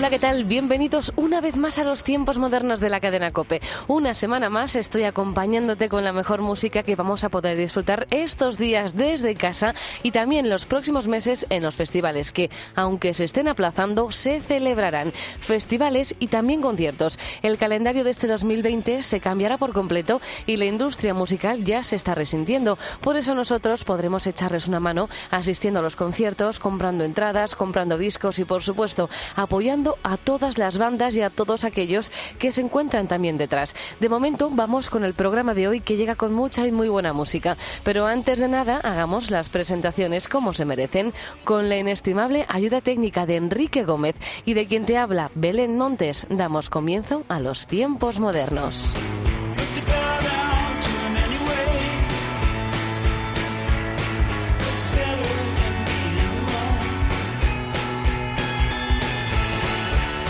Hola, ¿qué tal? Bienvenidos una vez más a los tiempos modernos de la cadena Cope. Una semana más estoy acompañándote con la mejor música que vamos a poder disfrutar estos días desde casa y también los próximos meses en los festivales que, aunque se estén aplazando, se celebrarán. Festivales y también conciertos. El calendario de este 2020 se cambiará por completo y la industria musical ya se está resintiendo. Por eso nosotros podremos echarles una mano asistiendo a los conciertos, comprando entradas, comprando discos y, por supuesto, apoyando a todas las bandas y a todos aquellos que se encuentran también detrás. De momento vamos con el programa de hoy que llega con mucha y muy buena música. Pero antes de nada, hagamos las presentaciones como se merecen, con la inestimable ayuda técnica de Enrique Gómez y de quien te habla Belén Montes. Damos comienzo a los tiempos modernos.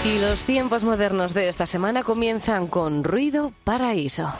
Y los tiempos modernos de esta semana comienzan con Ruido Paraíso.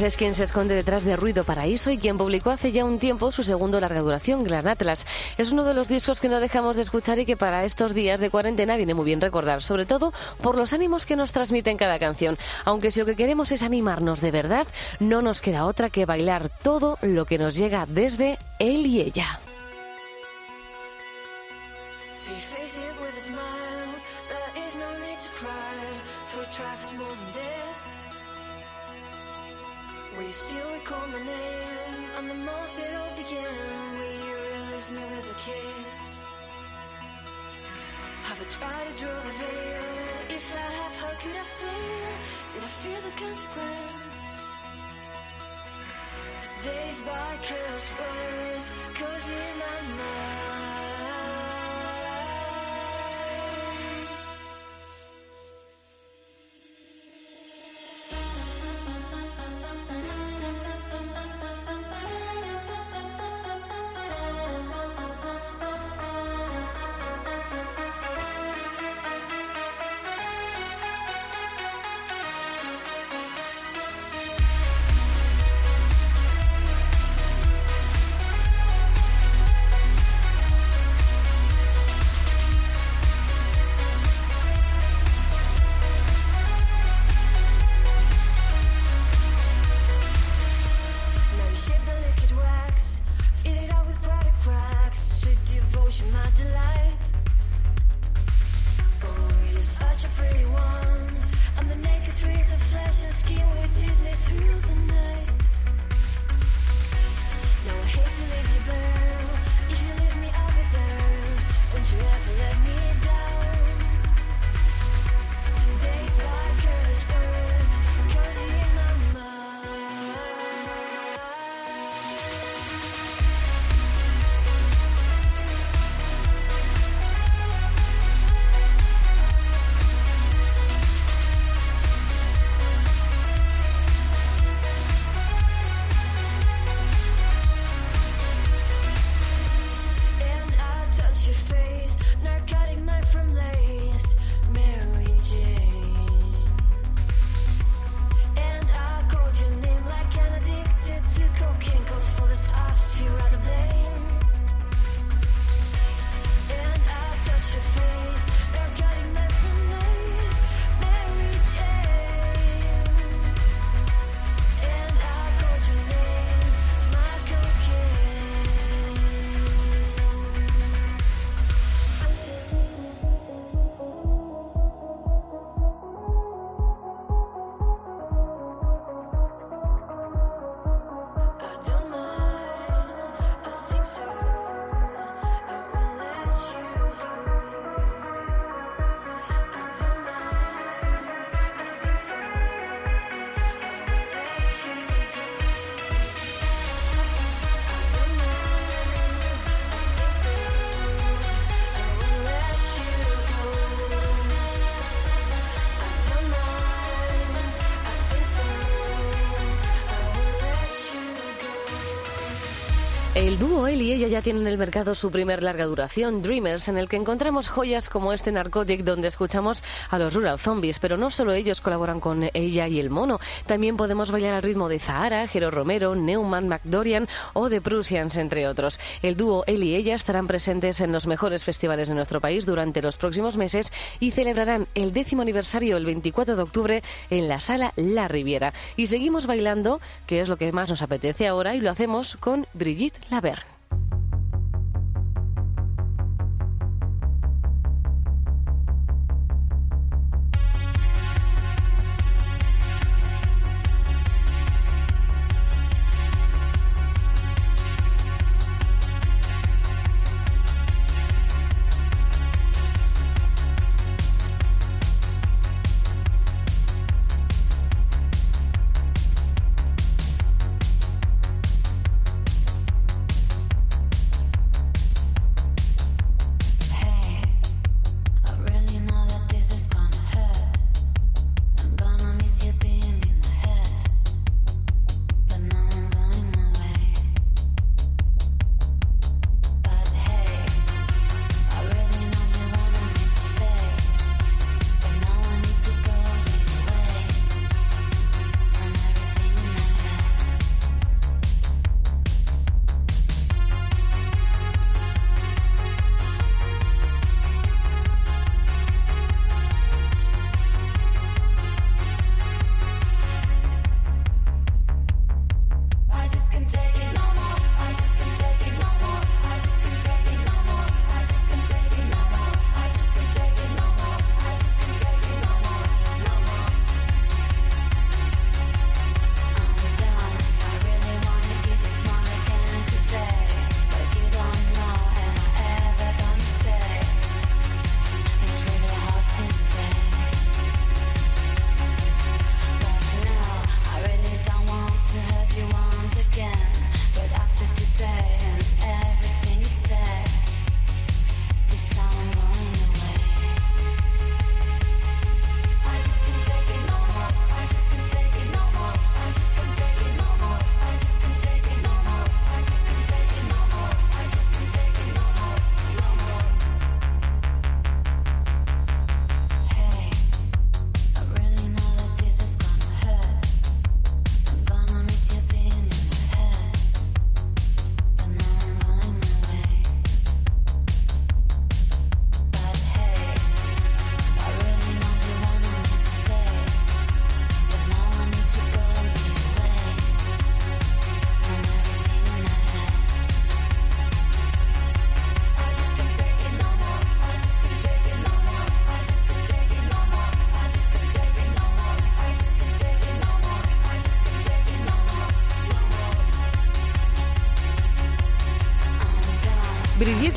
Es quien se esconde detrás de Ruido Paraíso y quien publicó hace ya un tiempo su segundo larga duración, Gran Atlas. Es uno de los discos que no dejamos de escuchar y que para estos días de cuarentena viene muy bien recordar, sobre todo por los ánimos que nos transmiten cada canción. Aunque si lo que queremos es animarnos de verdad, no nos queda otra que bailar todo lo que nos llega desde él y ella. body drove the veil. If I have, how could I fail? Did I fear the consequence? Days by curse words, closing my mind. Such a pretty one. I'm the naked threads of flesh and skin will tease me through the night. Now I hate to leave you bare. Dúo él y ella ya tienen en el mercado su primer larga duración, Dreamers, en el que encontramos joyas como este Narcotic, donde escuchamos a los Rural Zombies. Pero no solo ellos colaboran con ella y el mono, también podemos bailar al ritmo de Zahara, Jero Romero, Neumann, McDorian o The Prussians, entre otros. El dúo él y ella estarán presentes en los mejores festivales de nuestro país durante los próximos meses y celebrarán el décimo aniversario el 24 de octubre en la sala La Riviera. Y seguimos bailando, que es lo que más nos apetece ahora, y lo hacemos con Brigitte Laverne.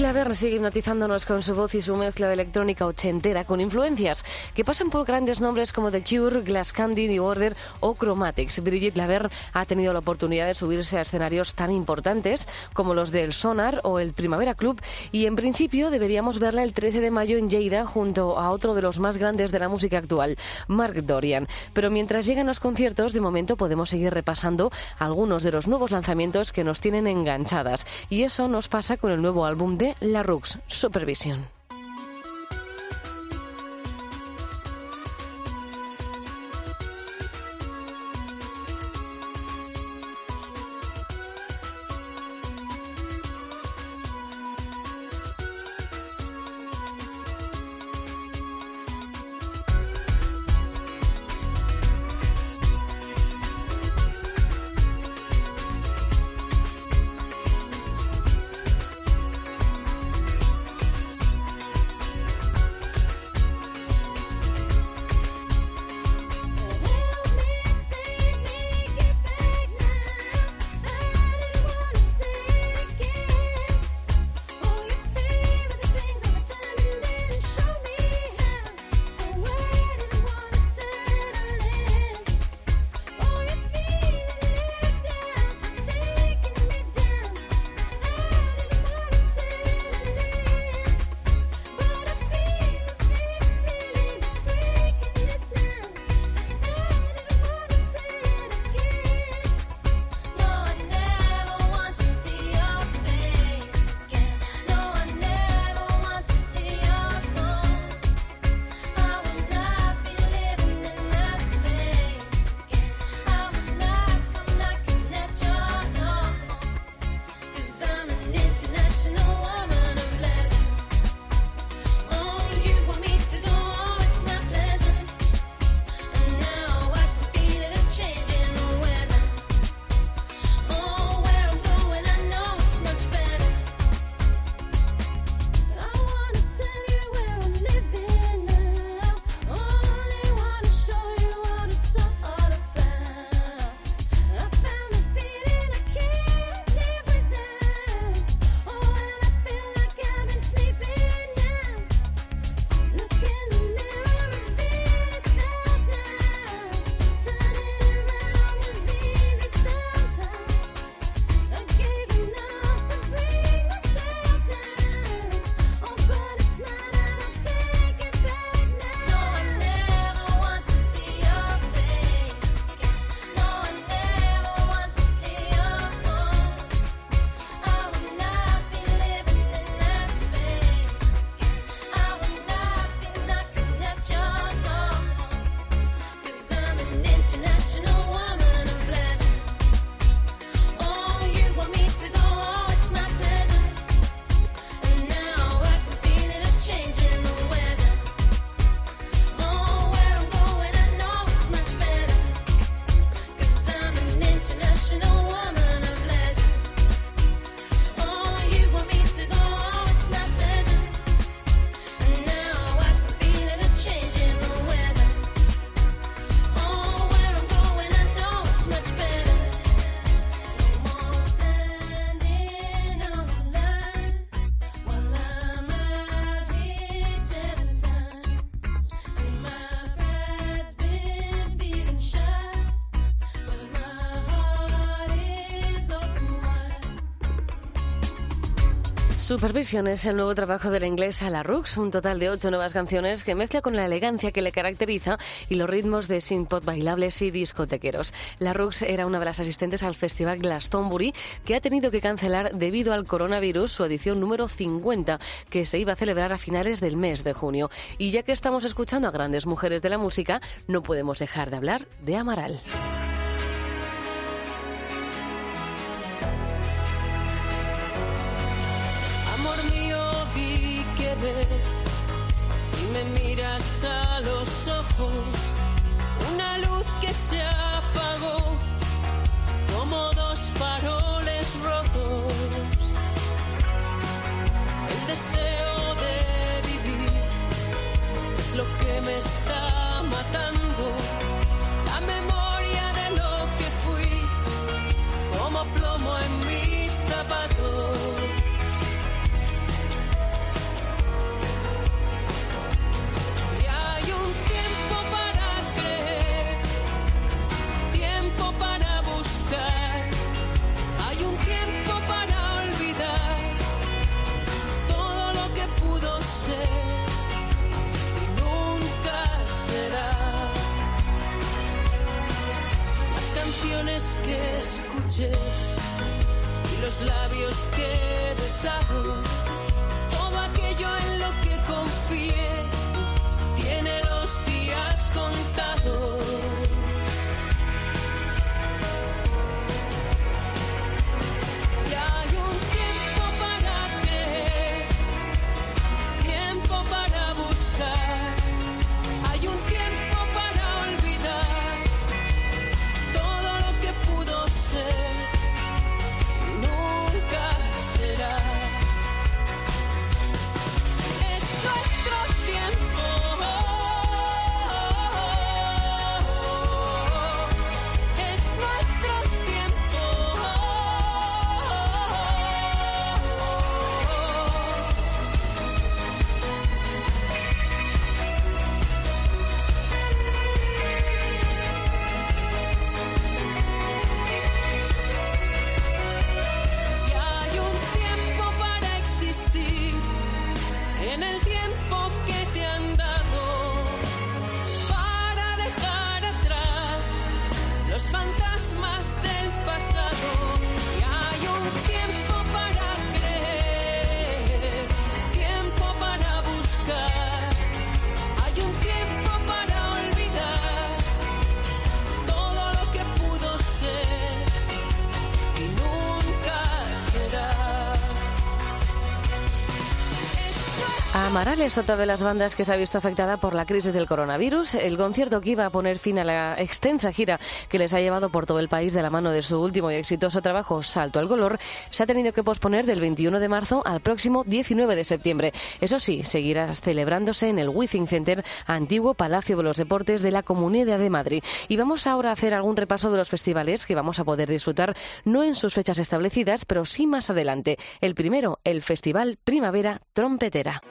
Laver sigue hipnotizándonos con su voz y su mezcla de electrónica ochentera con influencias que pasan por grandes nombres como The Cure, Glass Candy, New Order o Chromatics. Brigitte Laver ha tenido la oportunidad de subirse a escenarios tan importantes como los del Sonar o el Primavera Club y en principio deberíamos verla el 13 de mayo en Lleida junto a otro de los más grandes de la música actual, Mark Dorian. Pero mientras llegan los conciertos, de momento podemos seguir repasando algunos de los nuevos lanzamientos que nos tienen enganchadas y eso nos pasa con el nuevo álbum de La Rux, Supervision. Supervision es el nuevo trabajo de la inglesa La Rux, un total de ocho nuevas canciones que mezcla con la elegancia que le caracteriza y los ritmos de synth-pop bailables y discotequeros. La Rux era una de las asistentes al festival Glastonbury que ha tenido que cancelar debido al coronavirus su edición número 50 que se iba a celebrar a finales del mes de junio. Y ya que estamos escuchando a grandes mujeres de la música, no podemos dejar de hablar de Amaral. Una luz que se apagó, como dos faroles rotos. El deseo de vivir es lo que me está matando, Amaral es otra de las bandas que se ha visto afectada por la crisis del coronavirus. El concierto que iba a poner fin a la extensa gira que les ha llevado por todo el país de la mano de su último y exitoso trabajo Salto al Color se ha tenido que posponer del 21 de marzo al próximo 19 de septiembre. Eso sí, seguirá celebrándose en el Withing Center, antiguo Palacio de los Deportes de la Comunidad de Madrid. Y vamos ahora a hacer algún repaso de los festivales que vamos a poder disfrutar no en sus fechas establecidas, pero sí más adelante. El primero, el Festival Primavera Trompetera.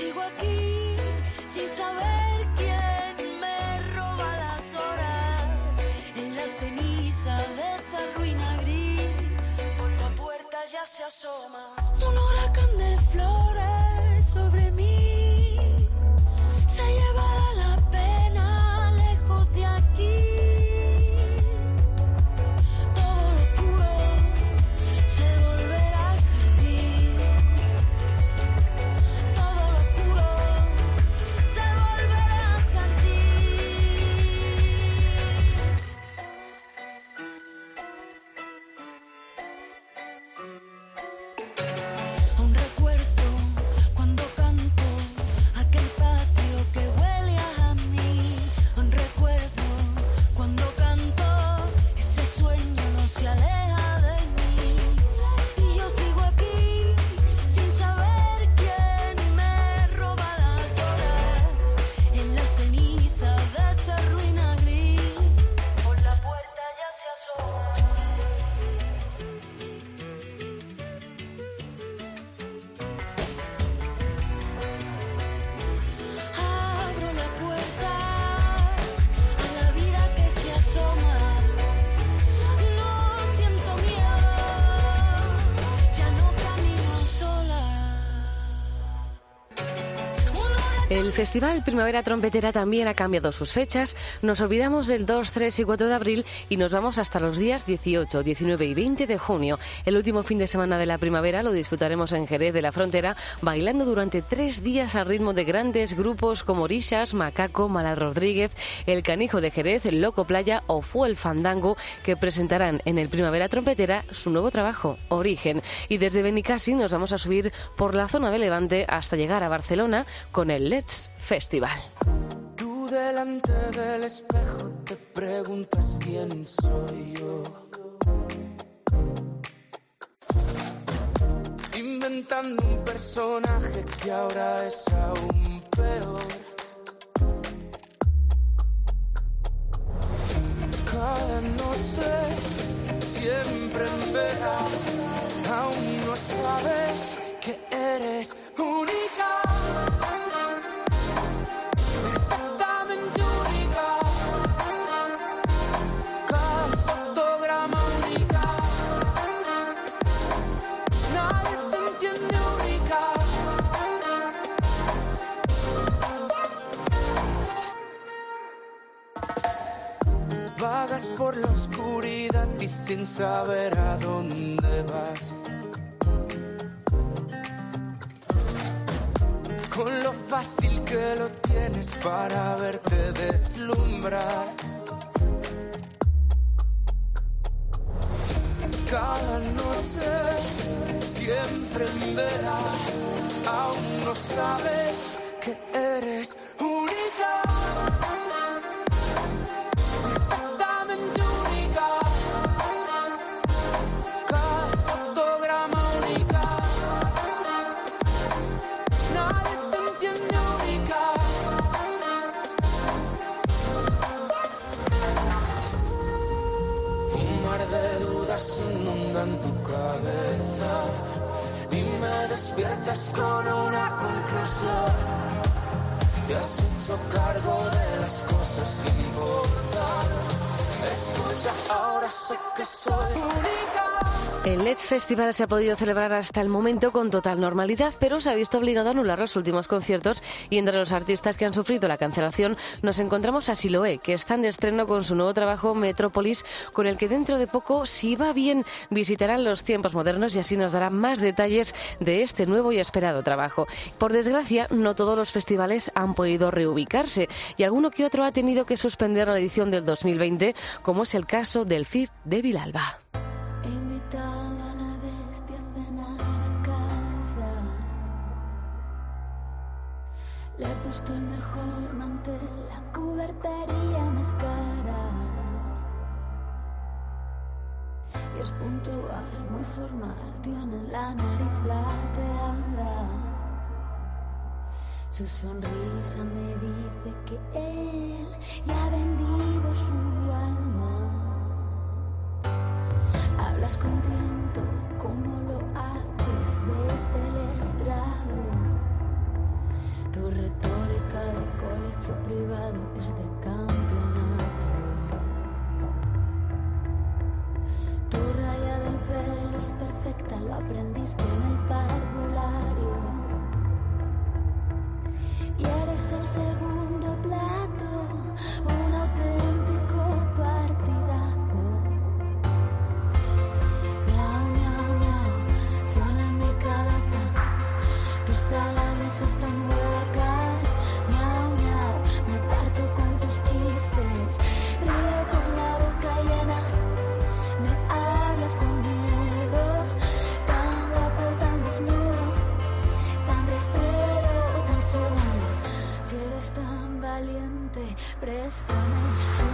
Sigo aquí sin saber quién me roba las horas. En la ceniza de esta ruina gris, por la puerta ya se asoma El Festival Primavera Trompetera también ha cambiado sus fechas. Nos olvidamos del 2, 3 y 4 de abril y nos vamos hasta los días 18, 19 y 20 de junio. El último fin de semana de la primavera lo disfrutaremos en Jerez de la Frontera, bailando durante tres días al ritmo de grandes grupos como Orishas, Macaco, Mala Rodríguez, El Canijo de Jerez, Loco Playa o Fue el Fandango, que presentarán en el Primavera Trompetera su nuevo trabajo, Origen. Y desde Benicassi nos vamos a subir por la zona de Levante hasta llegar a Barcelona con el Let's Festival. Tú delante del espejo te preguntas quién soy yo. Inventando un personaje que ahora es aún peor. Cada noche, siempre en verano, aún no sabes que eres única. Por la oscuridad y sin saber a dónde vas. Con lo fácil que lo tienes para verte deslumbrar. Cada noche, siempre en aún no sabes que eres única. Despiertas con una conclusión. Te has hecho cargo de las cosas que importan. Escucha, ahora sé que soy única. El Let's Festival se ha podido celebrar hasta el momento con total normalidad, pero se ha visto obligado a anular los últimos conciertos y entre los artistas que han sufrido la cancelación nos encontramos a Siloé, que están de estreno con su nuevo trabajo Metrópolis, con el que dentro de poco, si va bien, visitarán los tiempos modernos y así nos dará más detalles de este nuevo y esperado trabajo. Por desgracia, no todos los festivales han podido reubicarse y alguno que otro ha tenido que suspender la edición del 2020, como es el caso del FIF de Vilalba. Le he puesto el mejor mantel, la cubertería más cara. Y es puntual, muy formal, tiene la nariz plateada. Su sonrisa me dice que él ya ha vendido su alma. Hablas con tiento como lo haces desde el estrado. Tu retórica de colegio privado es de campeonato. Tu raya del pelo es perfecta, lo aprendiste en el parvulario. Y eres el segundo plato, un auténtico partidazo. Miau, miau, miau, suena en mi cabeza. Tus palabras están huecas. Río con la boca llena. Me hablas con miedo. Tan guapo, tan desnudo. Tan rastrero, tan segundo. Si eres tan valiente, préstame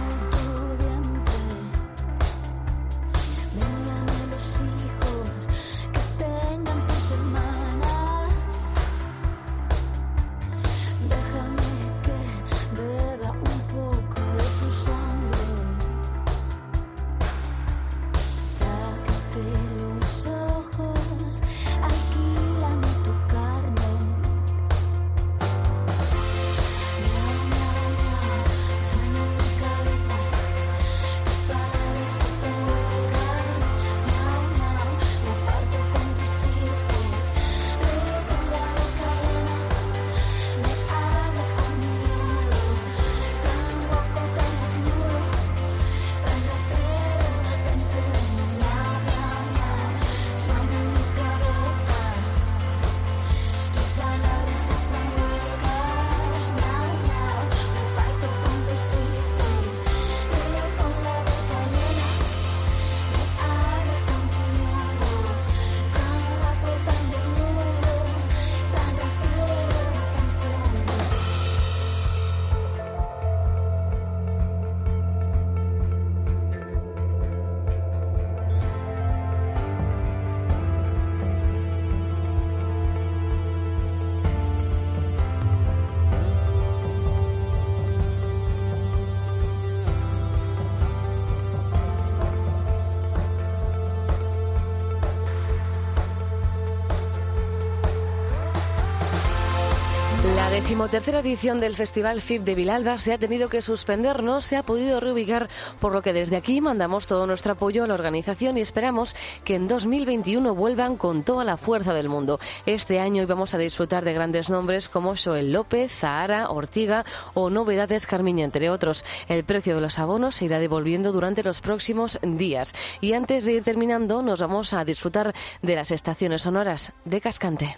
decimotercera edición del Festival FIP de Vilalba se ha tenido que suspender, no se ha podido reubicar, por lo que desde aquí mandamos todo nuestro apoyo a la organización y esperamos que en 2021 vuelvan con toda la fuerza del mundo. Este año íbamos a disfrutar de grandes nombres como Joel López, Zahara, Ortiga o Novedades Carmiña, entre otros. El precio de los abonos se irá devolviendo durante los próximos días. Y antes de ir terminando, nos vamos a disfrutar de las estaciones sonoras de Cascante.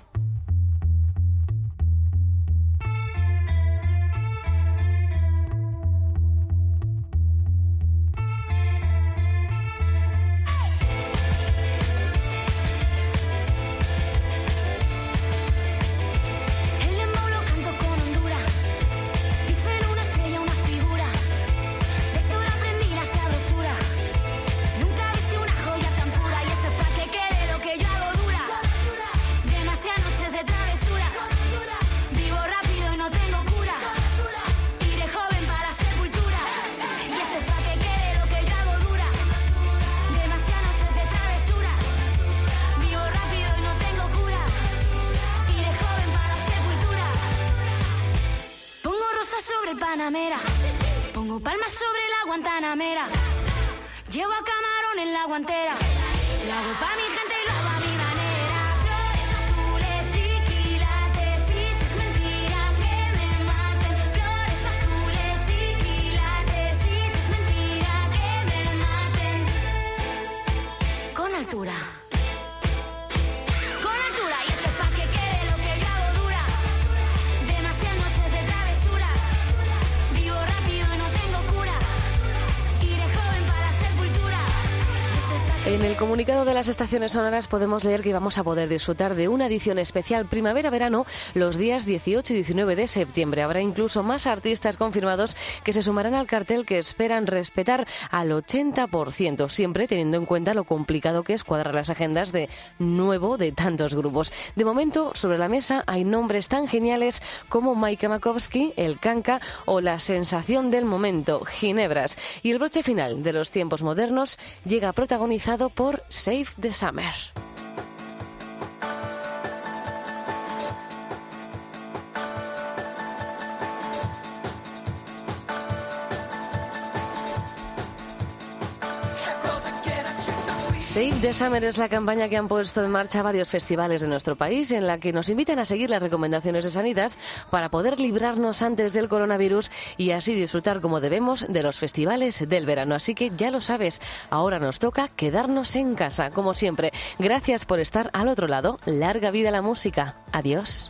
Es pa' que En el comunicado de las estaciones sonoras podemos leer que vamos a poder disfrutar de una edición especial primavera-verano los días 18 y 19 de septiembre. Habrá incluso más artistas confirmados que se sumarán al cartel que esperan respetar al 80%, siempre teniendo en cuenta lo complicado que es cuadrar las agendas de nuevo de tantos grupos. De momento, sobre la mesa hay nombres tan geniales como Maika Makowski, El Canca o La Sensación del Momento, Ginebras. Y el broche final de los tiempos modernos llega protagonizado por Save the Summer. Save the Summer es la campaña que han puesto en marcha varios festivales de nuestro país en la que nos invitan a seguir las recomendaciones de sanidad para poder librarnos antes del coronavirus y así disfrutar como debemos de los festivales del verano. Así que ya lo sabes, ahora nos toca quedarnos en casa, como siempre. Gracias por estar al otro lado. Larga vida la música. Adiós.